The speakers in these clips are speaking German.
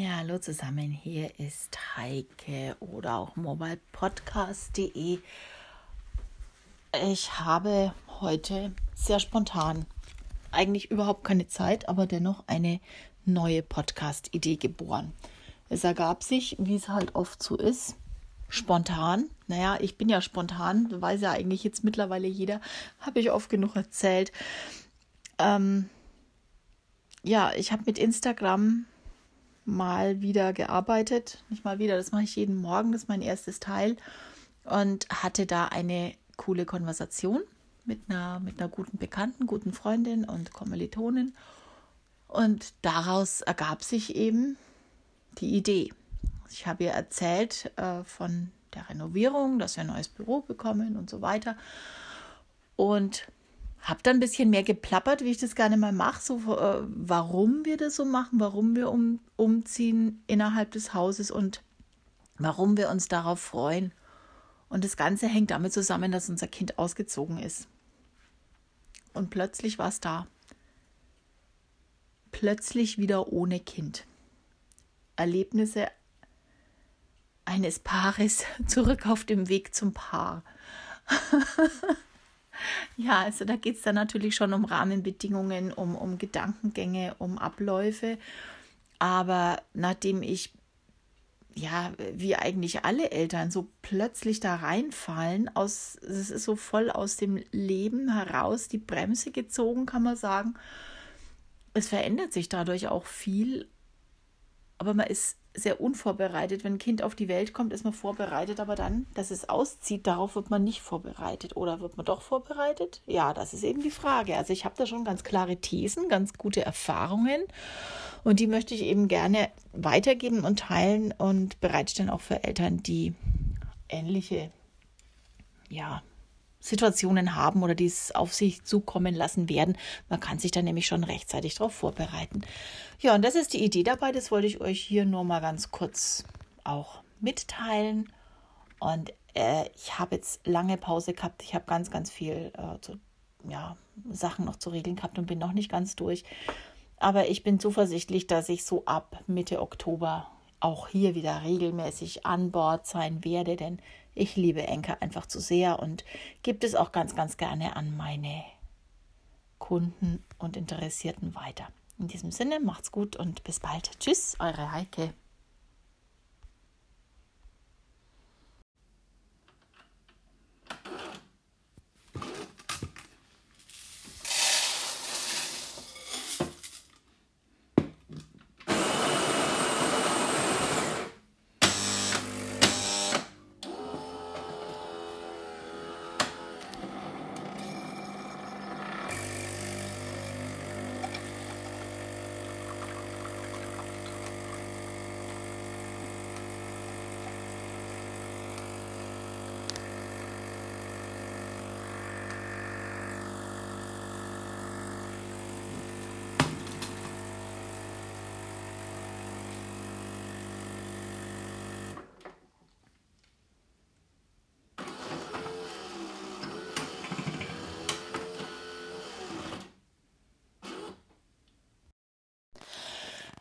Ja, hallo zusammen. Hier ist Heike oder auch mobilepodcast.de. Ich habe heute sehr spontan, eigentlich überhaupt keine Zeit, aber dennoch eine neue Podcast-Idee geboren. Es ergab sich, wie es halt oft so ist, spontan. Naja, ich bin ja spontan, weiß ja eigentlich jetzt mittlerweile jeder, habe ich oft genug erzählt. Ähm, ja, ich habe mit Instagram mal wieder gearbeitet. Nicht mal wieder, das mache ich jeden Morgen, das ist mein erstes Teil. Und hatte da eine coole Konversation mit einer, mit einer guten Bekannten, guten Freundin und Kommilitonin. Und daraus ergab sich eben die Idee. Ich habe ihr erzählt äh, von der Renovierung, dass wir ein neues Büro bekommen und so weiter. Und habe dann ein bisschen mehr geplappert, wie ich das gerne mal mache, so äh, warum wir das so machen, warum wir um, umziehen innerhalb des Hauses und warum wir uns darauf freuen. Und das Ganze hängt damit zusammen, dass unser Kind ausgezogen ist. Und plötzlich war es da. Plötzlich wieder ohne Kind. Erlebnisse eines Paares zurück auf dem Weg zum Paar. Ja, also da geht es dann natürlich schon um Rahmenbedingungen, um, um Gedankengänge, um Abläufe. Aber nachdem ich, ja, wie eigentlich alle Eltern, so plötzlich da reinfallen, aus, es ist so voll aus dem Leben heraus die Bremse gezogen, kann man sagen. Es verändert sich dadurch auch viel, aber man ist sehr unvorbereitet. Wenn ein Kind auf die Welt kommt, ist man vorbereitet, aber dann, dass es auszieht, darauf wird man nicht vorbereitet. Oder wird man doch vorbereitet? Ja, das ist eben die Frage. Also ich habe da schon ganz klare Thesen, ganz gute Erfahrungen und die möchte ich eben gerne weitergeben und teilen und bereitstellen auch für Eltern, die ähnliche ja, Situationen haben oder die es auf sich zukommen lassen werden. Man kann sich dann nämlich schon rechtzeitig darauf vorbereiten. Ja, und das ist die Idee dabei. Das wollte ich euch hier nur mal ganz kurz auch mitteilen. Und äh, ich habe jetzt lange Pause gehabt. Ich habe ganz, ganz viel äh, zu, ja, Sachen noch zu regeln gehabt und bin noch nicht ganz durch. Aber ich bin zuversichtlich, dass ich so ab Mitte Oktober auch hier wieder regelmäßig an Bord sein werde, denn ich liebe Enker einfach zu sehr und gibt es auch ganz, ganz gerne an meine Kunden und Interessierten weiter. In diesem Sinne, macht's gut und bis bald. Tschüss, eure Heike.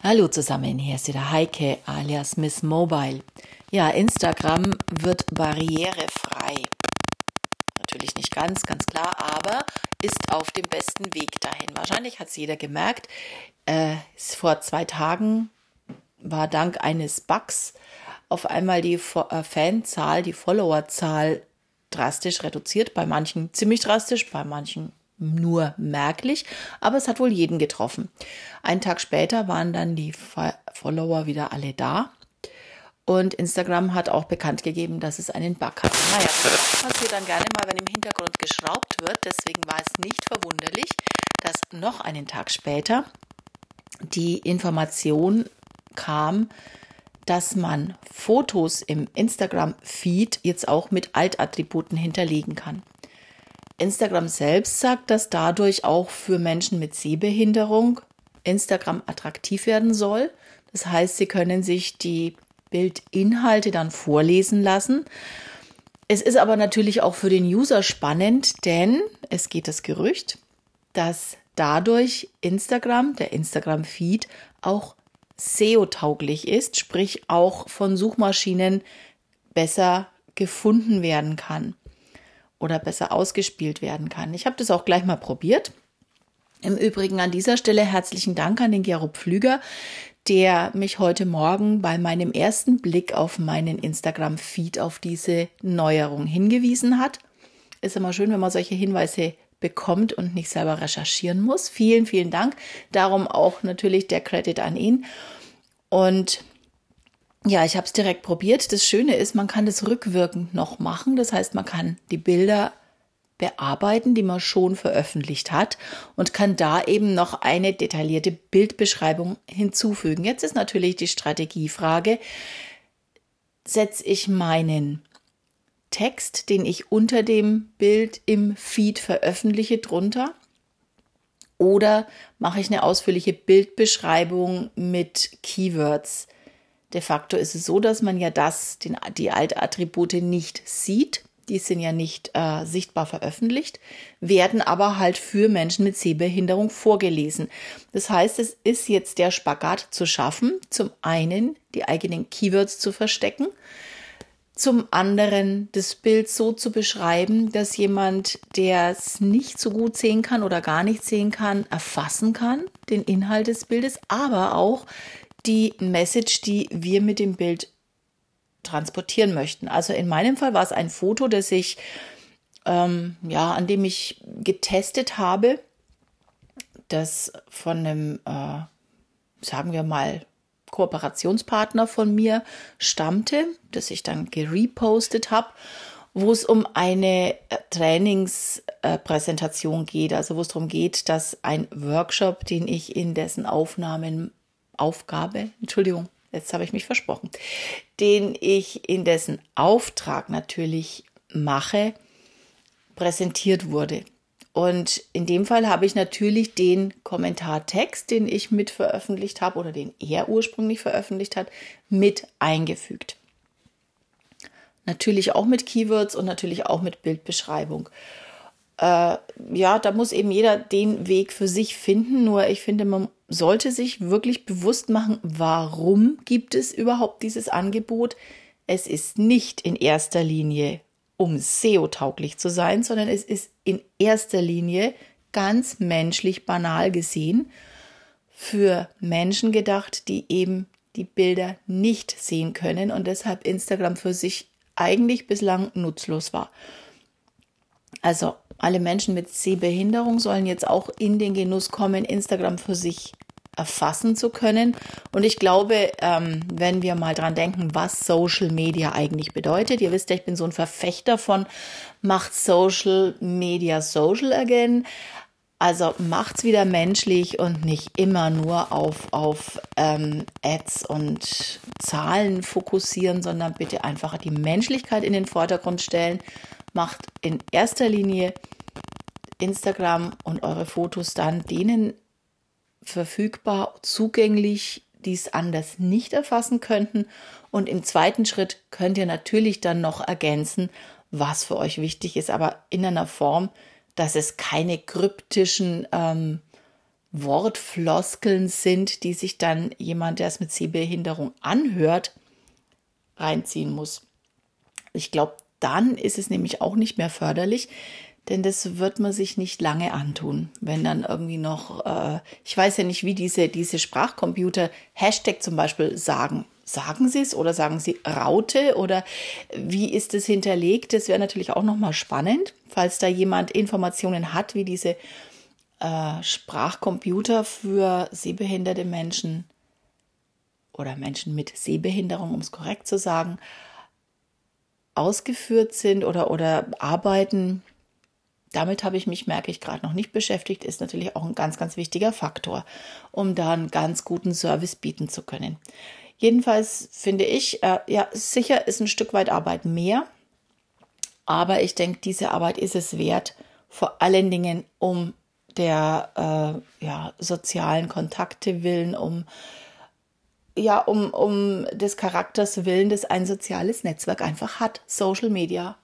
Hallo zusammen, hier ist wieder Heike alias Miss Mobile. Ja, Instagram wird barrierefrei. Natürlich nicht ganz, ganz klar, aber ist auf dem besten Weg dahin. Wahrscheinlich hat es jeder gemerkt. Äh, vor zwei Tagen war dank eines Bugs auf einmal die äh, Fanzahl, die Followerzahl drastisch reduziert. Bei manchen ziemlich drastisch, bei manchen nur merklich, aber es hat wohl jeden getroffen. Einen Tag später waren dann die Follower wieder alle da. Und Instagram hat auch bekannt gegeben, dass es einen Bug hat. Naja, das passiert dann gerne mal, wenn im Hintergrund geschraubt wird. Deswegen war es nicht verwunderlich, dass noch einen Tag später die Information kam, dass man Fotos im Instagram-Feed jetzt auch mit Altattributen hinterlegen kann. Instagram selbst sagt, dass dadurch auch für Menschen mit Sehbehinderung Instagram attraktiv werden soll. Das heißt, sie können sich die Bildinhalte dann vorlesen lassen. Es ist aber natürlich auch für den User spannend, denn es geht das Gerücht, dass dadurch Instagram, der Instagram-Feed, auch SEO-tauglich ist, sprich auch von Suchmaschinen besser gefunden werden kann oder besser ausgespielt werden kann. Ich habe das auch gleich mal probiert. Im Übrigen an dieser Stelle herzlichen Dank an den Gero Pflüger, der mich heute Morgen bei meinem ersten Blick auf meinen Instagram-Feed auf diese Neuerung hingewiesen hat. Ist immer schön, wenn man solche Hinweise bekommt und nicht selber recherchieren muss. Vielen, vielen Dank. Darum auch natürlich der Credit an ihn. Und ja, ich habe es direkt probiert. Das Schöne ist, man kann das rückwirkend noch machen. Das heißt, man kann die Bilder bearbeiten, die man schon veröffentlicht hat und kann da eben noch eine detaillierte Bildbeschreibung hinzufügen. Jetzt ist natürlich die Strategiefrage, setze ich meinen Text, den ich unter dem Bild im Feed veröffentliche, drunter? Oder mache ich eine ausführliche Bildbeschreibung mit Keywords? De facto ist es so, dass man ja das, den, die Altattribute nicht sieht. Die sind ja nicht äh, sichtbar veröffentlicht, werden aber halt für Menschen mit Sehbehinderung vorgelesen. Das heißt, es ist jetzt der Spagat zu schaffen, zum einen die eigenen Keywords zu verstecken, zum anderen das Bild so zu beschreiben, dass jemand, der es nicht so gut sehen kann oder gar nicht sehen kann, erfassen kann, den Inhalt des Bildes, aber auch die Message, die wir mit dem Bild transportieren möchten. Also in meinem Fall war es ein Foto, das ich, ähm, ja, an dem ich getestet habe, das von einem, äh, sagen wir mal, Kooperationspartner von mir stammte, das ich dann gerepostet habe, wo es um eine äh, Trainingspräsentation geht, also wo es darum geht, dass ein Workshop, den ich in dessen Aufnahmen Aufgabe, Entschuldigung, jetzt habe ich mich versprochen, den ich in dessen Auftrag natürlich mache, präsentiert wurde. Und in dem Fall habe ich natürlich den Kommentartext, den ich mit veröffentlicht habe oder den er ursprünglich veröffentlicht hat, mit eingefügt. Natürlich auch mit Keywords und natürlich auch mit Bildbeschreibung. Äh, ja, da muss eben jeder den Weg für sich finden. Nur ich finde, man sollte sich wirklich bewusst machen, warum gibt es überhaupt dieses Angebot. Es ist nicht in erster Linie um SEO-tauglich zu sein, sondern es ist in erster Linie ganz menschlich banal gesehen für Menschen gedacht, die eben die Bilder nicht sehen können und deshalb Instagram für sich eigentlich bislang nutzlos war. Also alle Menschen mit Sehbehinderung sollen jetzt auch in den Genuss kommen, Instagram für sich erfassen zu können. Und ich glaube, ähm, wenn wir mal dran denken, was Social Media eigentlich bedeutet, ihr wisst ja, ich bin so ein Verfechter von macht Social Media social again. Also macht's wieder menschlich und nicht immer nur auf, auf ähm, Ads und Zahlen fokussieren, sondern bitte einfach die Menschlichkeit in den Vordergrund stellen. Macht in erster Linie Instagram und eure Fotos dann denen verfügbar, zugänglich, die es anders nicht erfassen könnten. Und im zweiten Schritt könnt ihr natürlich dann noch ergänzen, was für euch wichtig ist, aber in einer Form, dass es keine kryptischen ähm, Wortfloskeln sind, die sich dann jemand, der es mit Sehbehinderung anhört, reinziehen muss. Ich glaube, dann ist es nämlich auch nicht mehr förderlich, denn das wird man sich nicht lange antun, wenn dann irgendwie noch, äh, ich weiß ja nicht, wie diese, diese Sprachcomputer Hashtag zum Beispiel sagen. Sagen Sie es oder sagen Sie Raute oder wie ist es hinterlegt? Das wäre natürlich auch nochmal spannend, falls da jemand Informationen hat, wie diese äh, Sprachcomputer für sehbehinderte Menschen oder Menschen mit Sehbehinderung, um es korrekt zu sagen, ausgeführt sind oder, oder arbeiten. Damit habe ich mich, merke ich gerade, noch nicht beschäftigt, ist natürlich auch ein ganz, ganz wichtiger Faktor, um da einen ganz guten Service bieten zu können. Jedenfalls finde ich, äh, ja, sicher ist ein Stück weit Arbeit mehr, aber ich denke, diese Arbeit ist es wert, vor allen Dingen um der äh, ja, sozialen Kontakte willen, um ja, um, um des Charakters willen, das ein soziales Netzwerk einfach hat. Social Media,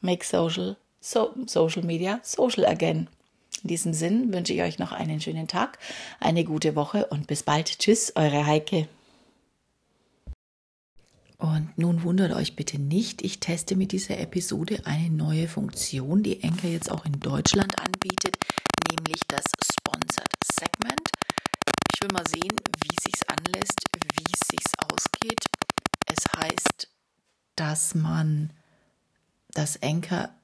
make social so, Social Media, Social Again. In diesem Sinn wünsche ich euch noch einen schönen Tag, eine gute Woche und bis bald. Tschüss, eure Heike. Und nun wundert euch bitte nicht, ich teste mit dieser Episode eine neue Funktion, die Enker jetzt auch in Deutschland anbietet, nämlich das Sponsored Segment. Will mal sehen, wie sich's anlässt, wie es sich ausgeht. Es heißt, dass man das Enker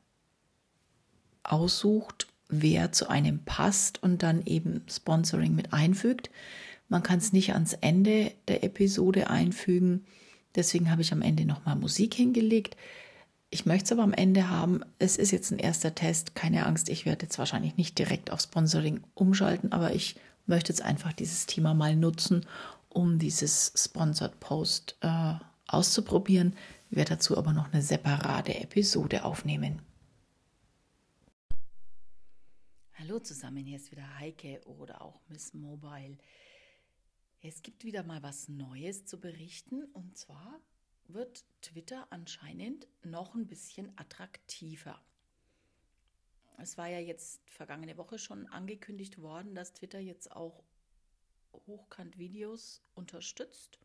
aussucht, wer zu einem passt und dann eben Sponsoring mit einfügt. Man kann es nicht ans Ende der Episode einfügen. Deswegen habe ich am Ende nochmal Musik hingelegt. Ich möchte es aber am Ende haben. Es ist jetzt ein erster Test. Keine Angst, ich werde jetzt wahrscheinlich nicht direkt auf Sponsoring umschalten, aber ich möchte jetzt einfach dieses Thema mal nutzen, um dieses Sponsored Post äh, auszuprobieren. Ich werde dazu aber noch eine separate Episode aufnehmen. Hallo zusammen, hier ist wieder Heike oder auch Miss Mobile. Es gibt wieder mal was Neues zu berichten und zwar wird Twitter anscheinend noch ein bisschen attraktiver. Es war ja jetzt vergangene Woche schon angekündigt worden, dass Twitter jetzt auch Hochkant-Videos unterstützt,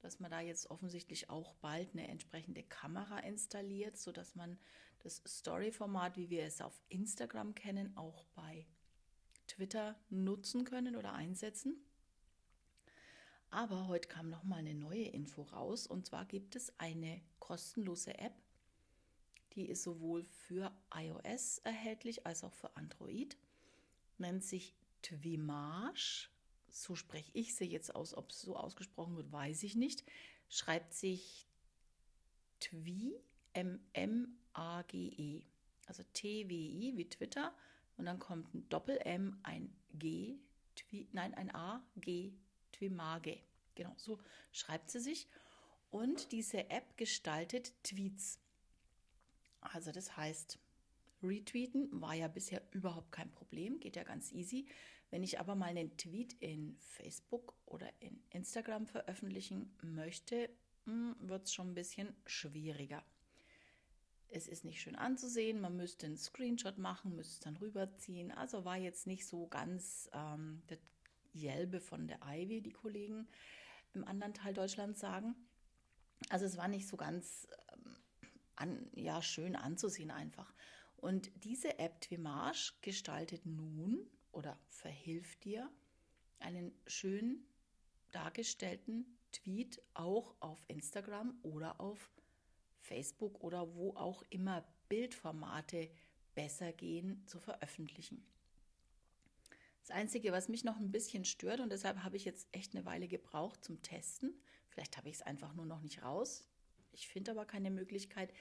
dass man da jetzt offensichtlich auch bald eine entsprechende Kamera installiert, sodass man das Story-Format, wie wir es auf Instagram kennen, auch bei Twitter nutzen können oder einsetzen. Aber heute kam noch mal eine neue Info raus und zwar gibt es eine kostenlose App, die ist sowohl für iOS erhältlich als auch für Android. Nennt sich Twimage. So spreche ich sie jetzt aus. Ob es so ausgesprochen wird, weiß ich nicht. Schreibt sich Twi, M-M-A-G-E. Also T-W-I wie Twitter. Und dann kommt ein Doppel-M, ein G, Twi, nein, ein A, G, Twimage. Genau, so schreibt sie sich. Und diese App gestaltet Tweets. Also das heißt, retweeten war ja bisher überhaupt kein Problem, geht ja ganz easy. Wenn ich aber mal einen Tweet in Facebook oder in Instagram veröffentlichen möchte, hm, wird es schon ein bisschen schwieriger. Es ist nicht schön anzusehen, man müsste einen Screenshot machen, müsste es dann rüberziehen. Also war jetzt nicht so ganz ähm, das Jelbe von der Ivy, die Kollegen im anderen Teil Deutschlands sagen. Also es war nicht so ganz an, ja, schön anzusehen einfach. Und diese App Twimage gestaltet nun oder verhilft dir, einen schön dargestellten Tweet auch auf Instagram oder auf Facebook oder wo auch immer Bildformate besser gehen zu veröffentlichen. Das Einzige, was mich noch ein bisschen stört, und deshalb habe ich jetzt echt eine Weile gebraucht zum Testen, vielleicht habe ich es einfach nur noch nicht raus, ich finde aber keine Möglichkeit.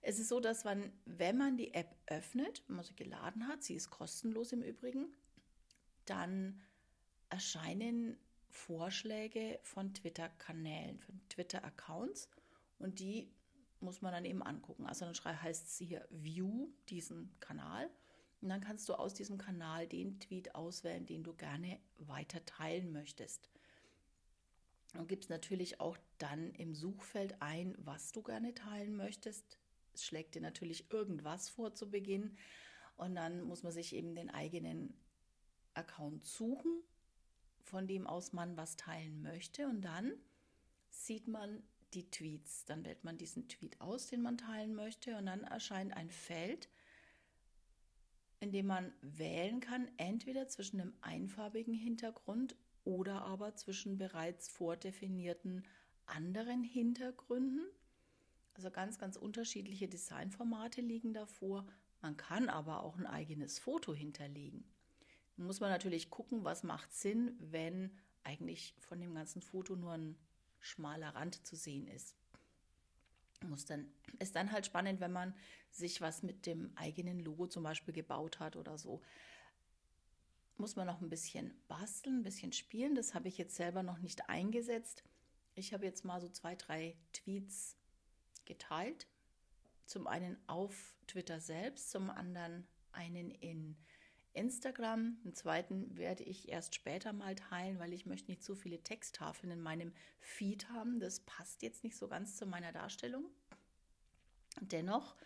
Es ist so, dass man, wenn man die App öffnet, wenn man sie geladen hat, sie ist kostenlos im Übrigen, dann erscheinen Vorschläge von Twitter-Kanälen, von Twitter-Accounts und die muss man dann eben angucken. Also dann heißt es hier View diesen Kanal und dann kannst du aus diesem Kanal den Tweet auswählen, den du gerne weiter teilen möchtest. Und gibst natürlich auch dann im Suchfeld ein, was du gerne teilen möchtest. Es schlägt dir natürlich irgendwas vor zu Beginn. Und dann muss man sich eben den eigenen Account suchen, von dem aus man was teilen möchte. Und dann sieht man die Tweets. Dann wählt man diesen Tweet aus, den man teilen möchte. Und dann erscheint ein Feld, indem man wählen kann, entweder zwischen einem einfarbigen Hintergrund oder aber zwischen bereits vordefinierten anderen Hintergründen. Also ganz, ganz unterschiedliche Designformate liegen davor. Man kann aber auch ein eigenes Foto hinterlegen. Nun muss man natürlich gucken, was macht Sinn, wenn eigentlich von dem ganzen Foto nur ein schmaler Rand zu sehen ist muss dann, ist dann halt spannend, wenn man sich was mit dem eigenen Logo zum Beispiel gebaut hat oder so. Muss man noch ein bisschen basteln, ein bisschen spielen. Das habe ich jetzt selber noch nicht eingesetzt. Ich habe jetzt mal so zwei, drei Tweets geteilt. Zum einen auf Twitter selbst, zum anderen einen in Instagram. Den zweiten werde ich erst später mal teilen, weil ich möchte nicht zu viele Texttafeln in meinem Feed haben. Das passt jetzt nicht so ganz zu meiner Darstellung. Dennoch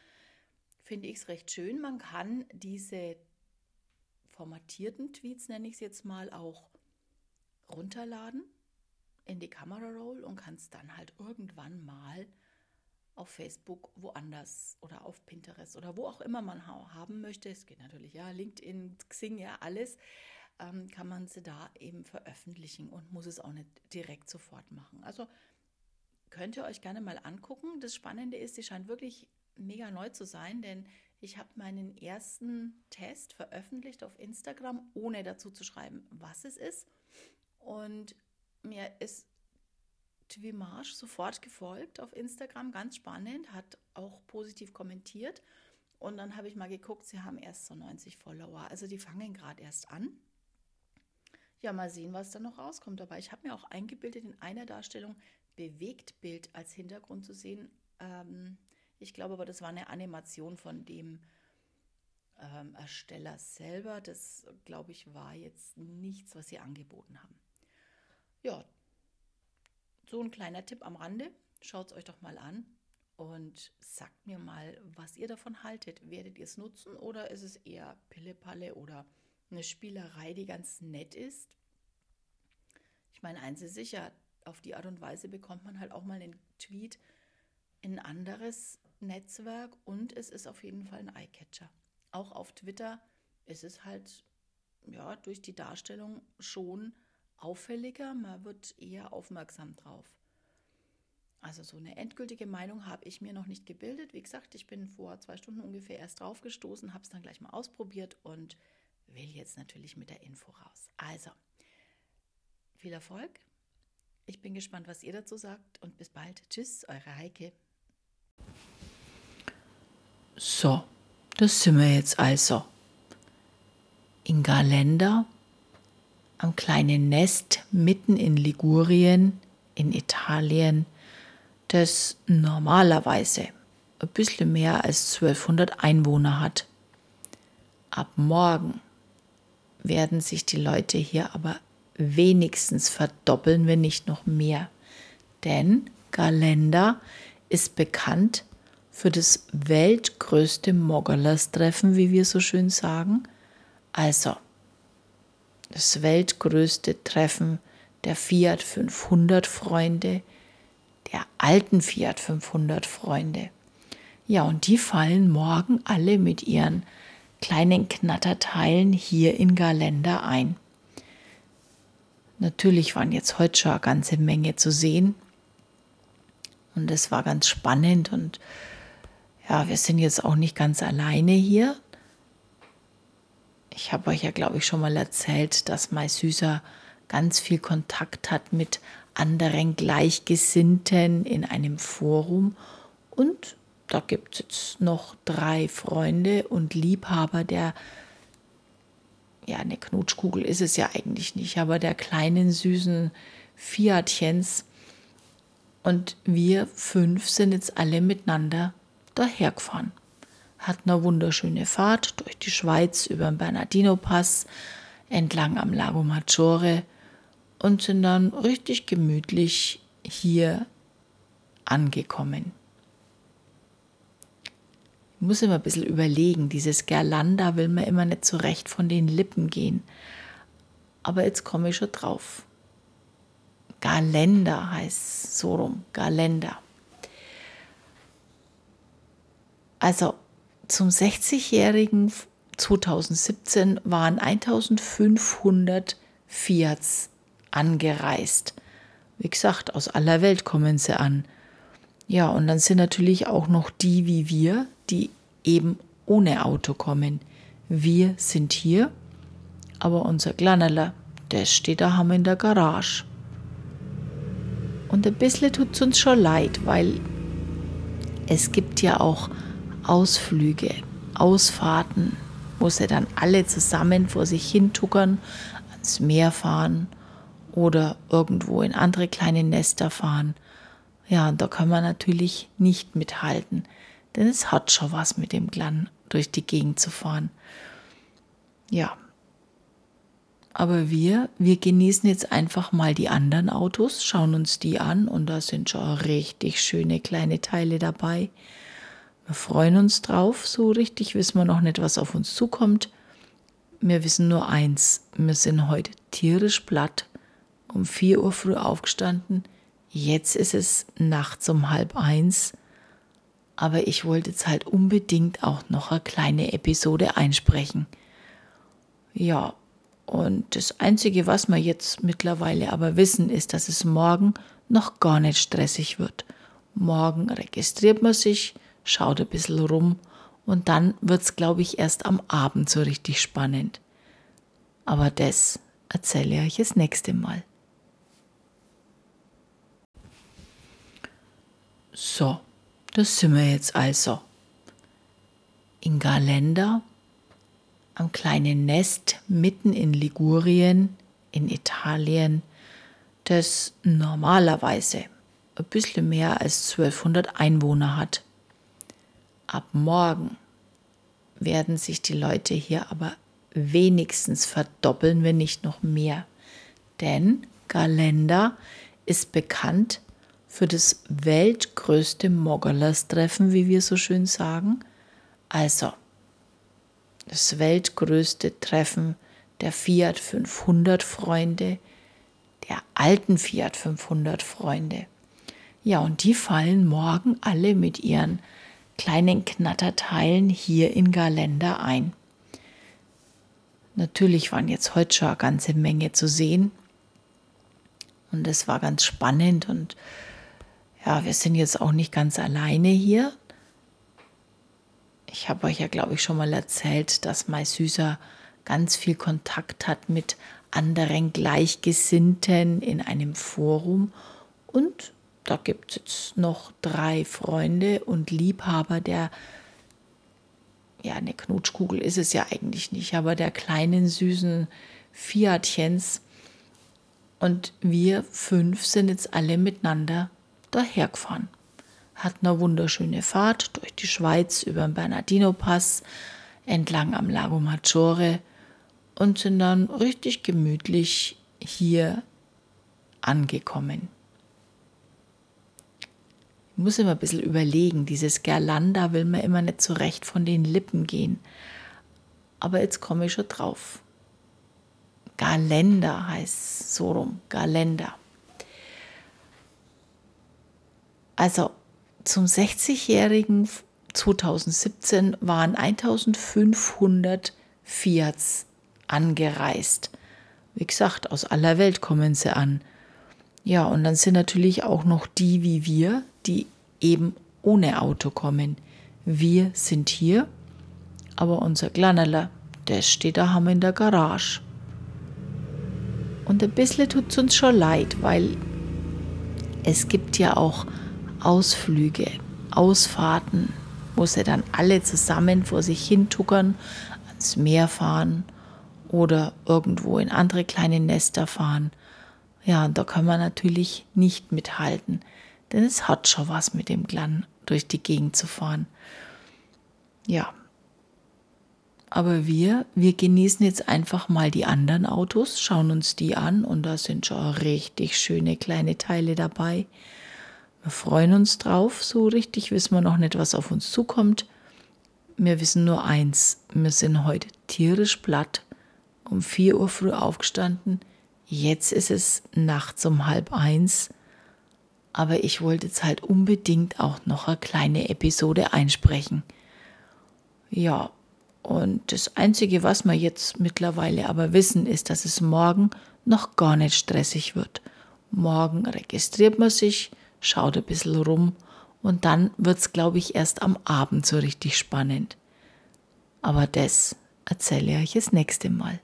finde ich es recht schön. Man kann diese formatierten Tweets, nenne ich es jetzt mal, auch runterladen in die Camera Roll und kannst dann halt irgendwann mal auf Facebook woanders oder auf Pinterest oder wo auch immer man haben möchte. Es geht natürlich, ja, LinkedIn, Xing, ja, alles, ähm, kann man sie da eben veröffentlichen und muss es auch nicht direkt sofort machen. Also könnt ihr euch gerne mal angucken. Das Spannende ist, sie scheint wirklich mega neu zu sein, denn ich habe meinen ersten Test veröffentlicht auf Instagram, ohne dazu zu schreiben, was es ist. Und mir ist Twimage sofort gefolgt auf Instagram, ganz spannend, hat auch positiv kommentiert. Und dann habe ich mal geguckt, sie haben erst so 90 Follower. Also die fangen gerade erst an. Ja, mal sehen, was da noch rauskommt. Aber ich habe mir auch eingebildet, in einer Darstellung Bewegtbild als Hintergrund zu sehen. Ähm, ich glaube aber, das war eine Animation von dem ähm, Ersteller selber. Das, glaube ich, war jetzt nichts, was sie angeboten haben. Ja, so ein kleiner Tipp am Rande. Schaut es euch doch mal an und sagt mir mal, was ihr davon haltet. Werdet ihr es nutzen oder ist es eher Pillepalle oder eine Spielerei, die ganz nett ist? Ich meine, eins ist sicher, auf die Art und Weise bekommt man halt auch mal einen Tweet in ein anderes Netzwerk und es ist auf jeden Fall ein Eyecatcher. Auch auf Twitter ist es halt ja durch die Darstellung schon auffälliger, man wird eher aufmerksam drauf. Also so eine endgültige Meinung habe ich mir noch nicht gebildet. Wie gesagt, ich bin vor zwei Stunden ungefähr erst drauf gestoßen, habe es dann gleich mal ausprobiert und will jetzt natürlich mit der Info raus. Also, viel Erfolg. Ich bin gespannt, was ihr dazu sagt und bis bald. Tschüss, eure Heike. So, das sind wir jetzt also. In Galenda am kleinen Nest mitten in Ligurien in Italien, das normalerweise ein bisschen mehr als 1200 Einwohner hat. Ab morgen werden sich die Leute hier aber wenigstens verdoppeln, wenn nicht noch mehr. Denn Galenda ist bekannt für das weltgrößte Moggerlers-Treffen, wie wir so schön sagen. Also das weltgrößte Treffen der Fiat 500 Freunde, der alten Fiat 500 Freunde. Ja, und die fallen morgen alle mit ihren kleinen Knatterteilen hier in Galenda ein. Natürlich waren jetzt heute schon eine ganze Menge zu sehen. Und es war ganz spannend und ja, wir sind jetzt auch nicht ganz alleine hier. Ich habe euch ja, glaube ich, schon mal erzählt, dass mein Süßer ganz viel Kontakt hat mit anderen Gleichgesinnten in einem Forum. Und da gibt es jetzt noch drei Freunde und Liebhaber der, ja, eine Knutschkugel ist es ja eigentlich nicht, aber der kleinen süßen Fiatchens. Und wir fünf sind jetzt alle miteinander dahergefahren hatten eine wunderschöne Fahrt durch die Schweiz über den Bernardino-Pass entlang am Lago Maggiore und sind dann richtig gemütlich hier angekommen. Ich muss immer ein bisschen überlegen, dieses Gerlanda will mir immer nicht so von den Lippen gehen. Aber jetzt komme ich schon drauf. Galender heißt so rum, Galender. Also zum 60-jährigen 2017 waren 1500 Fiats angereist. Wie gesagt, aus aller Welt kommen sie an. Ja, und dann sind natürlich auch noch die wie wir, die eben ohne Auto kommen. Wir sind hier, aber unser Kleinerler, der steht da haben in der Garage. Und ein bisschen tut es uns schon leid, weil es gibt ja auch Ausflüge, Ausfahrten, wo sie dann alle zusammen vor sich hin tuckern, ans Meer fahren oder irgendwo in andere kleine Nester fahren. Ja, und da kann man natürlich nicht mithalten, denn es hat schon was mit dem Glan durch die Gegend zu fahren. Ja. Aber wir, wir genießen jetzt einfach mal die anderen Autos, schauen uns die an und da sind schon richtig schöne kleine Teile dabei. Wir freuen uns drauf. So richtig wissen wir noch nicht, was auf uns zukommt. wir wissen nur eins, wir sind heute tierisch platt, um 4 Uhr früh aufgestanden, jetzt ist es nachts um halb eins, aber ich wollte jetzt halt unbedingt auch noch eine kleine Episode einsprechen. Ja, und das Einzige, was wir jetzt mittlerweile aber wissen, ist, dass es morgen noch gar nicht stressig wird. Morgen registriert man sich, schaut ein bisschen rum und dann wird es, glaube ich, erst am Abend so richtig spannend. Aber das erzähle ich euch das nächste Mal. So, das sind wir jetzt also. In Galenda, am kleinen Nest mitten in Ligurien, in Italien, das normalerweise ein bisschen mehr als 1200 Einwohner hat. Ab morgen werden sich die Leute hier aber wenigstens verdoppeln, wenn nicht noch mehr. Denn Galenda ist bekannt für das weltgrößte Moggerlers-Treffen, wie wir so schön sagen. Also das weltgrößte Treffen der Fiat 500 Freunde, der alten Fiat 500 Freunde. Ja, und die fallen morgen alle mit ihren kleinen Knatterteilen hier in Galenda ein. Natürlich waren jetzt heute schon eine ganze Menge zu sehen. Und es war ganz spannend. Und ja, wir sind jetzt auch nicht ganz alleine hier. Ich habe euch ja, glaube ich, schon mal erzählt, dass mein Süßer ganz viel Kontakt hat mit anderen Gleichgesinnten in einem Forum. Und da gibt es jetzt noch drei Freunde und Liebhaber der, ja, eine Knutschkugel ist es ja eigentlich nicht, aber der kleinen süßen Fiatchens. Und wir fünf sind jetzt alle miteinander dahergefahren. Hatten eine wunderschöne Fahrt durch die Schweiz über den Bernardino-Pass entlang am Lago Maggiore und sind dann richtig gemütlich hier angekommen. Muss immer ein bisschen überlegen, dieses Gerlanda will mir immer nicht so von den Lippen gehen. Aber jetzt komme ich schon drauf. Galender heißt so rum, Galender. Also zum 60-jährigen 2017 waren 1500 Fiats angereist. Wie gesagt, aus aller Welt kommen sie an. Ja, und dann sind natürlich auch noch die wie wir, die eben ohne Auto kommen. Wir sind hier, aber unser Kleinerler, der steht da haben in der Garage. Und ein bisschen tut es uns schon leid, weil es gibt ja auch Ausflüge, Ausfahrten, wo sie dann alle zusammen vor sich hin tuckern, ans Meer fahren oder irgendwo in andere kleine Nester fahren. Ja, und da kann man natürlich nicht mithalten, denn es hat schon was mit dem Glan durch die Gegend zu fahren. Ja. Aber wir, wir genießen jetzt einfach mal die anderen Autos, schauen uns die an und da sind schon richtig schöne kleine Teile dabei. Wir freuen uns drauf, so richtig wissen wir noch nicht, was auf uns zukommt. Wir wissen nur eins, wir sind heute tierisch platt, um 4 Uhr früh aufgestanden, Jetzt ist es nachts um halb eins, aber ich wollte jetzt halt unbedingt auch noch eine kleine Episode einsprechen. Ja, und das Einzige, was wir jetzt mittlerweile aber wissen, ist, dass es morgen noch gar nicht stressig wird. Morgen registriert man sich, schaut ein bisschen rum und dann wird es, glaube ich, erst am Abend so richtig spannend. Aber das erzähle ich euch das nächste Mal.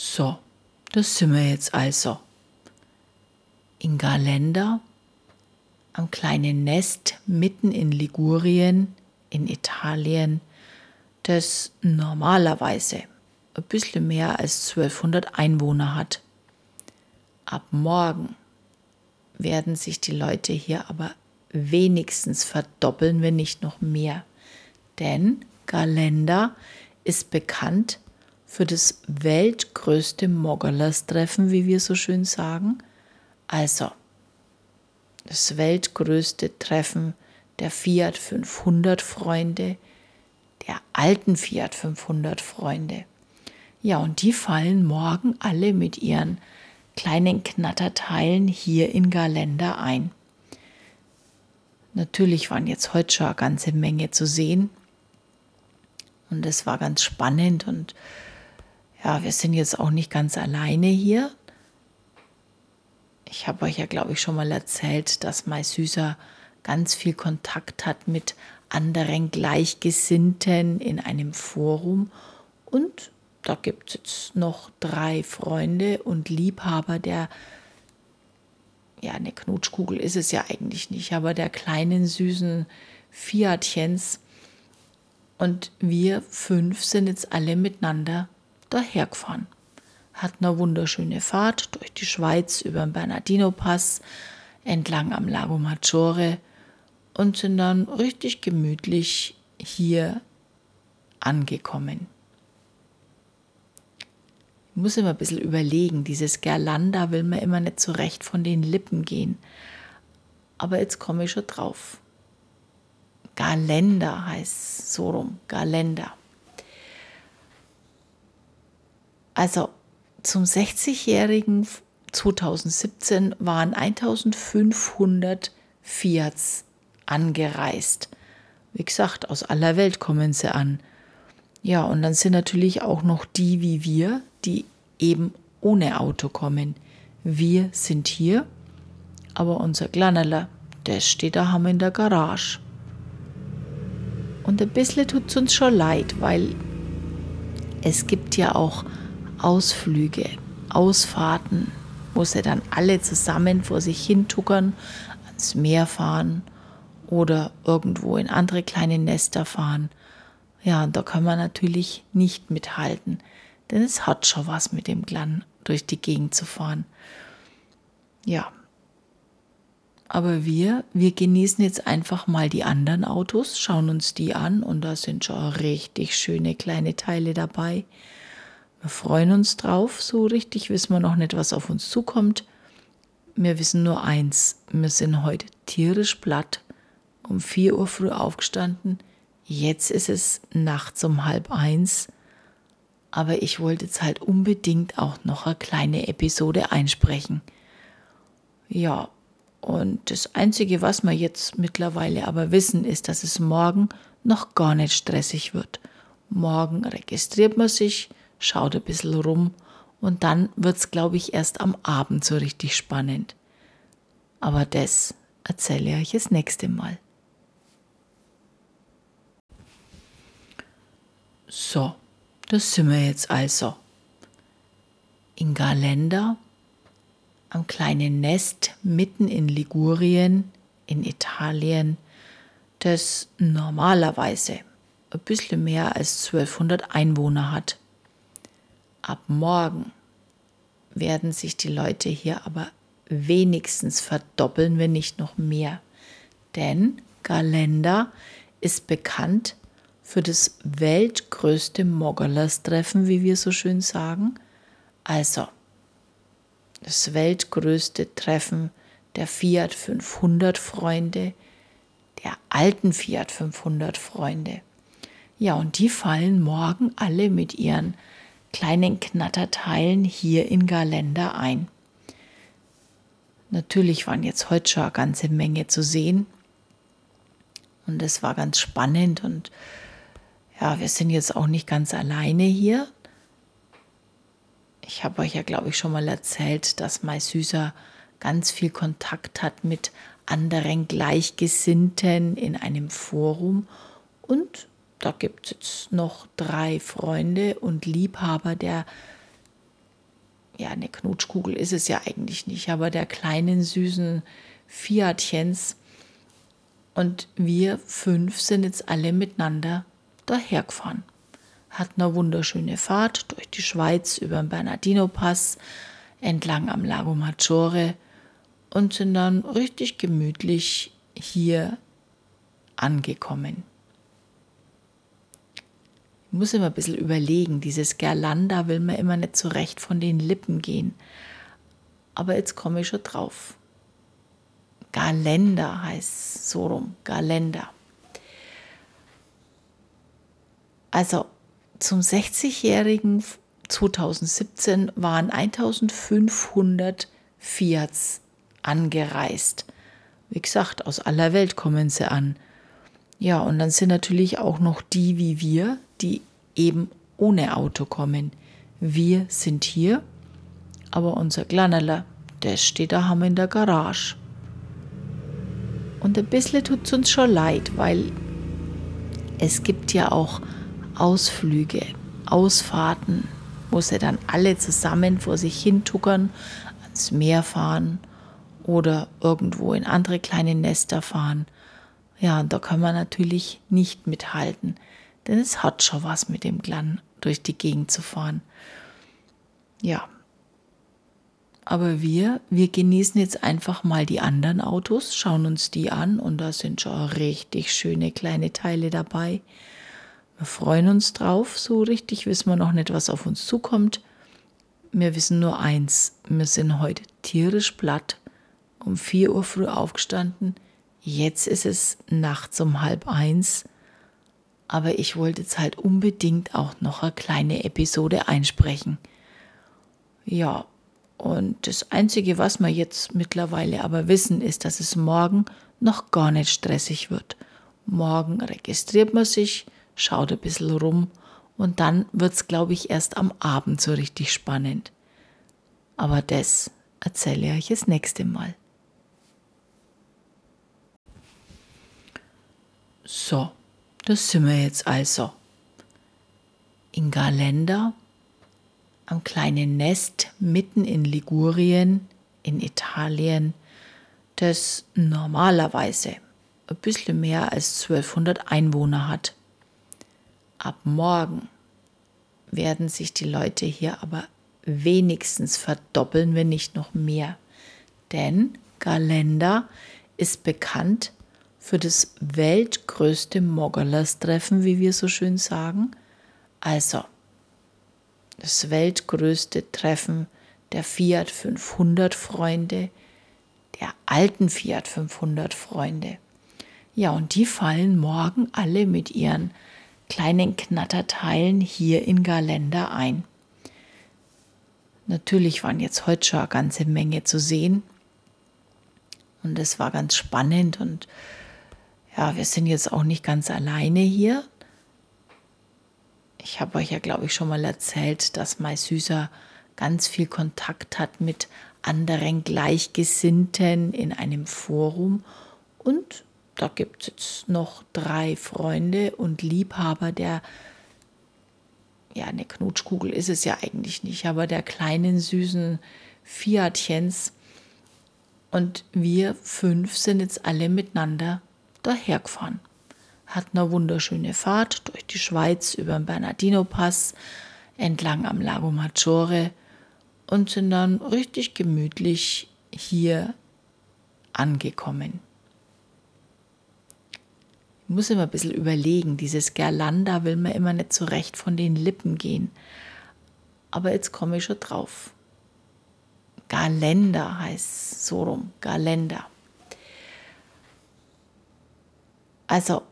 So, das sind wir jetzt also. In Galenda, am kleinen Nest mitten in Ligurien, in Italien, das normalerweise ein bisschen mehr als 1200 Einwohner hat. Ab morgen werden sich die Leute hier aber wenigstens verdoppeln, wenn nicht noch mehr. Denn Galenda ist bekannt für das weltgrößte Moggerlers-Treffen, wie wir so schön sagen. Also das weltgrößte Treffen der Fiat 500 Freunde, der alten Fiat 500 Freunde. Ja, und die fallen morgen alle mit ihren kleinen Knatterteilen hier in Galender ein. Natürlich waren jetzt heute schon eine ganze Menge zu sehen. Und es war ganz spannend und ja, wir sind jetzt auch nicht ganz alleine hier. Ich habe euch ja, glaube ich, schon mal erzählt, dass mein Süßer ganz viel Kontakt hat mit anderen Gleichgesinnten in einem Forum. Und da gibt es jetzt noch drei Freunde und Liebhaber der, ja, eine Knutschkugel ist es ja eigentlich nicht, aber der kleinen süßen Fiatchens. Und wir fünf sind jetzt alle miteinander dahergefahren. Hatten eine wunderschöne Fahrt durch die Schweiz über den Bernardino-Pass entlang am Lago Maggiore und sind dann richtig gemütlich hier angekommen. Ich muss immer ein bisschen überlegen, dieses Gerlanda will mir immer nicht so recht von den Lippen gehen. Aber jetzt komme ich schon drauf. Galender heißt so rum, Galender. Also zum 60-jährigen 2017 waren 1500 Fiats angereist. Wie gesagt, aus aller Welt kommen sie an. Ja, und dann sind natürlich auch noch die wie wir, die eben ohne Auto kommen. Wir sind hier, aber unser Kleinerler, der steht da haben in der Garage. Und ein bisschen tut es uns schon leid, weil es gibt ja auch Ausflüge, Ausfahrten, wo sie dann alle zusammen vor sich hin tuckern, ans Meer fahren oder irgendwo in andere kleine Nester fahren. Ja, und da kann man natürlich nicht mithalten, denn es hat schon was mit dem Glan durch die Gegend zu fahren. Ja. Aber wir, wir genießen jetzt einfach mal die anderen Autos, schauen uns die an und da sind schon richtig schöne kleine Teile dabei. Wir freuen uns drauf, so richtig wissen wir noch nicht, was auf uns zukommt. Wir wissen nur eins, wir sind heute tierisch platt um 4 Uhr früh aufgestanden. Jetzt ist es nachts um halb eins. Aber ich wollte jetzt halt unbedingt auch noch eine kleine Episode einsprechen. Ja, und das Einzige, was wir jetzt mittlerweile aber wissen, ist, dass es morgen noch gar nicht stressig wird. Morgen registriert man sich, schaut ein bisschen rum und dann wird es, glaube ich, erst am Abend so richtig spannend. Aber das erzähle ich euch das nächste Mal. So, das sind wir jetzt also. In Galenda, am kleinen Nest mitten in Ligurien, in Italien, das normalerweise ein bisschen mehr als 1200 Einwohner hat. Ab morgen werden sich die Leute hier aber wenigstens verdoppeln, wenn nicht noch mehr. Denn Galenda ist bekannt für das weltgrößte Moggerlers-Treffen, wie wir so schön sagen. Also, das weltgrößte Treffen der Fiat 500 Freunde, der alten Fiat 500 Freunde. Ja, und die fallen morgen alle mit ihren kleinen Knatterteilen hier in Galender ein. Natürlich waren jetzt heute schon eine ganze Menge zu sehen. Und es war ganz spannend und ja, wir sind jetzt auch nicht ganz alleine hier. Ich habe euch ja, glaube ich, schon mal erzählt, dass mein Süßer ganz viel Kontakt hat mit anderen Gleichgesinnten in einem Forum. Und da gibt es jetzt noch drei Freunde und Liebhaber der, ja, eine Knutschkugel ist es ja eigentlich nicht, aber der kleinen süßen Fiatchens. Und wir fünf sind jetzt alle miteinander dahergefahren. Hatten eine wunderschöne Fahrt durch die Schweiz über den Bernardino-Pass entlang am Lago Maggiore und sind dann richtig gemütlich hier angekommen. Muss immer ein bisschen überlegen, dieses Gerlanda will mir immer nicht so recht von den Lippen gehen. Aber jetzt komme ich schon drauf. Galender heißt so rum, Galender. Also zum 60-jährigen 2017 waren 1500 Fiats angereist. Wie gesagt, aus aller Welt kommen sie an. Ja, und dann sind natürlich auch noch die wie wir, die eben ohne Auto kommen. Wir sind hier, aber unser Kleinerler, der steht da haben in der Garage. Und ein bisschen tut es uns schon leid, weil es gibt ja auch Ausflüge, Ausfahrten, wo sie dann alle zusammen vor sich hin tuckern, ans Meer fahren oder irgendwo in andere kleine Nester fahren. Ja, da kann man natürlich nicht mithalten, denn es hat schon was mit dem Glan durch die Gegend zu fahren. Ja. Aber wir, wir genießen jetzt einfach mal die anderen Autos, schauen uns die an und da sind schon richtig schöne kleine Teile dabei. Wir freuen uns drauf, so richtig wissen wir noch nicht, was auf uns zukommt. Wir wissen nur eins, wir sind heute tierisch platt, um 4 Uhr früh aufgestanden, jetzt ist es nachts um halb eins aber ich wollte jetzt halt unbedingt auch noch eine kleine Episode einsprechen. Ja, und das Einzige, was wir jetzt mittlerweile aber wissen, ist, dass es morgen noch gar nicht stressig wird. Morgen registriert man sich, schaut ein bisschen rum und dann wird es, glaube ich, erst am Abend so richtig spannend. Aber das erzähle ich euch das nächste Mal. So, das sind wir jetzt also. In Galenda, am kleinen Nest mitten in Ligurien, in Italien, das normalerweise ein bisschen mehr als 1200 Einwohner hat. Ab morgen werden sich die Leute hier aber wenigstens verdoppeln, wenn nicht noch mehr. Denn Galenda ist bekannt für das weltgrößte Moggerlers-Treffen, wie wir so schön sagen. Also, das weltgrößte Treffen der Fiat 500 Freunde, der alten Fiat 500 Freunde. Ja, und die fallen morgen alle mit ihren kleinen Knatterteilen hier in Galender ein. Natürlich waren jetzt heute schon eine ganze Menge zu sehen. Und es war ganz spannend und ja, wir sind jetzt auch nicht ganz alleine hier. Ich habe euch ja, glaube ich, schon mal erzählt, dass mein Süßer ganz viel Kontakt hat mit anderen Gleichgesinnten in einem Forum. Und da gibt es jetzt noch drei Freunde und Liebhaber der, ja, eine Knutschkugel ist es ja eigentlich nicht, aber der kleinen süßen Fiatchens. Und wir fünf sind jetzt alle miteinander dahergefahren. Hatten eine wunderschöne Fahrt durch die Schweiz über den Bernardino-Pass entlang am Lago Maggiore und sind dann richtig gemütlich hier angekommen. Ich muss immer ein bisschen überlegen, dieses Gerlanda will mir immer nicht so recht von den Lippen gehen. Aber jetzt komme ich schon drauf. Galender heißt so rum, Galender. Also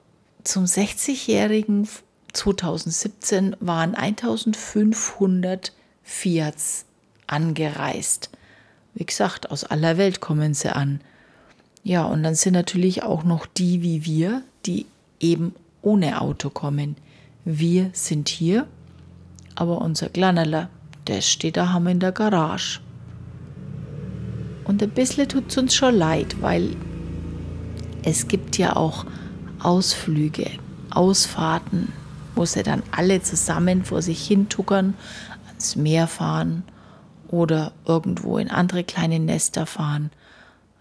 zum 60-jährigen 2017 waren 1500 Fiats angereist. Wie gesagt, aus aller Welt kommen sie an. Ja, und dann sind natürlich auch noch die wie wir, die eben ohne Auto kommen. Wir sind hier, aber unser Kleinerler, der steht da haben in der Garage. Und ein bisschen tut es uns schon leid, weil es gibt ja auch Ausflüge, Ausfahrten, wo sie dann alle zusammen vor sich hin tuckern, ans Meer fahren oder irgendwo in andere kleine Nester fahren.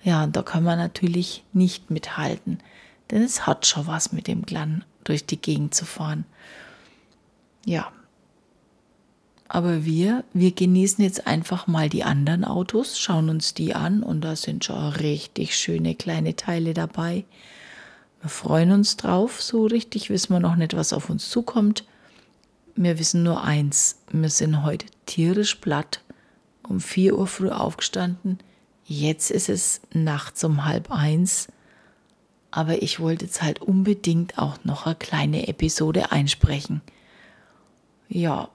Ja, und da kann man natürlich nicht mithalten, denn es hat schon was mit dem Glan durch die Gegend zu fahren. Ja. Aber wir, wir genießen jetzt einfach mal die anderen Autos, schauen uns die an und da sind schon richtig schöne kleine Teile dabei. Wir freuen uns drauf, so richtig wissen wir noch nicht, was auf uns zukommt. Wir wissen nur eins, wir sind heute tierisch platt, um 4 Uhr früh aufgestanden. Jetzt ist es nachts um halb eins. Aber ich wollte jetzt halt unbedingt auch noch eine kleine Episode einsprechen. Ja,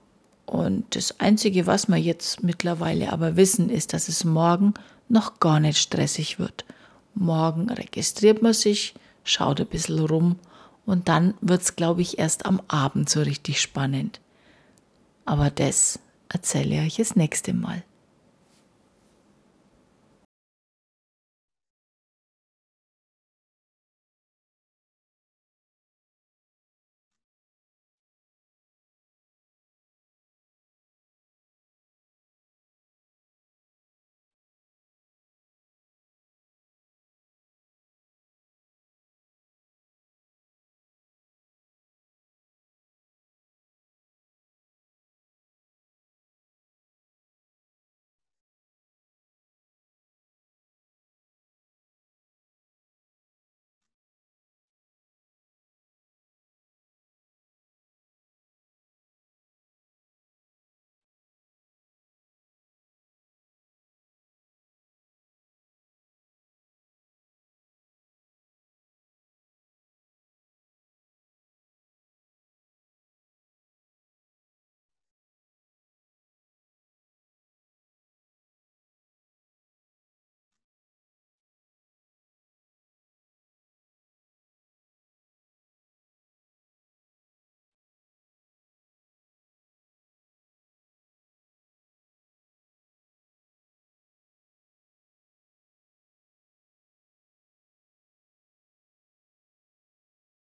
und das Einzige, was wir jetzt mittlerweile aber wissen, ist, dass es morgen noch gar nicht stressig wird. Morgen registriert man sich, schaut ein bisschen rum und dann wird es, glaube ich, erst am Abend so richtig spannend. Aber das erzähle ich euch das nächste Mal.